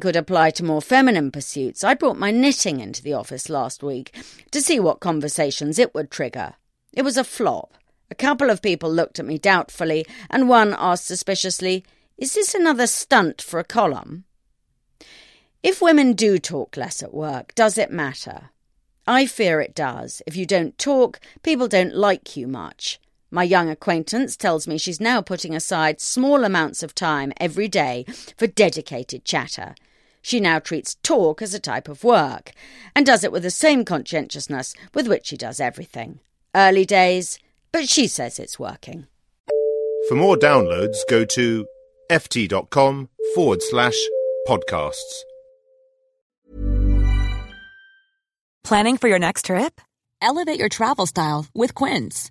could apply to more feminine pursuits. I brought my knitting into the office last week to see what conversations it would trigger. It was a flop. A couple of people looked at me doubtfully, and one asked suspiciously, Is this another stunt for a column? If women do talk less at work, does it matter? I fear it does. If you don't talk, people don't like you much. My young acquaintance tells me she's now putting aside small amounts of time every day for dedicated chatter. She now treats talk as a type of work and does it with the same conscientiousness with which she does everything. Early days, but she says it's working. For more downloads, go to ft.com forward slash podcasts. Planning for your next trip? Elevate your travel style with Quince.